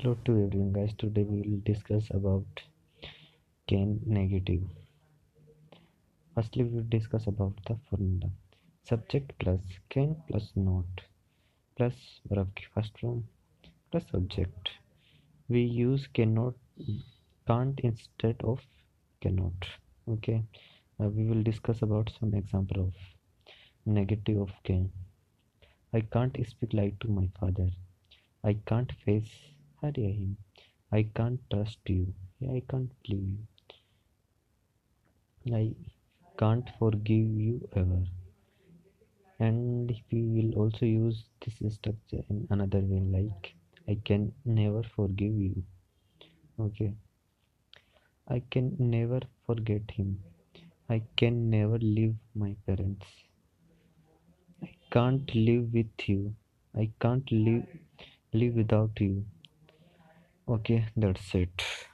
Hello to everyone guys. Today we will discuss about can negative. Firstly we will discuss about the formula. Subject plus can plus not plus verb first form plus subject we use cannot can't instead of cannot. Okay. Uh, we will discuss about some example of negative of can i can't speak like to my father. I can't face Hurry him. I can't trust you. I can't believe you. I can't forgive you ever. And we will also use this structure in another way like I can never forgive you. Okay. I can never forget him. I can never leave my parents. I can't live with you. I can't live live without you okay that's it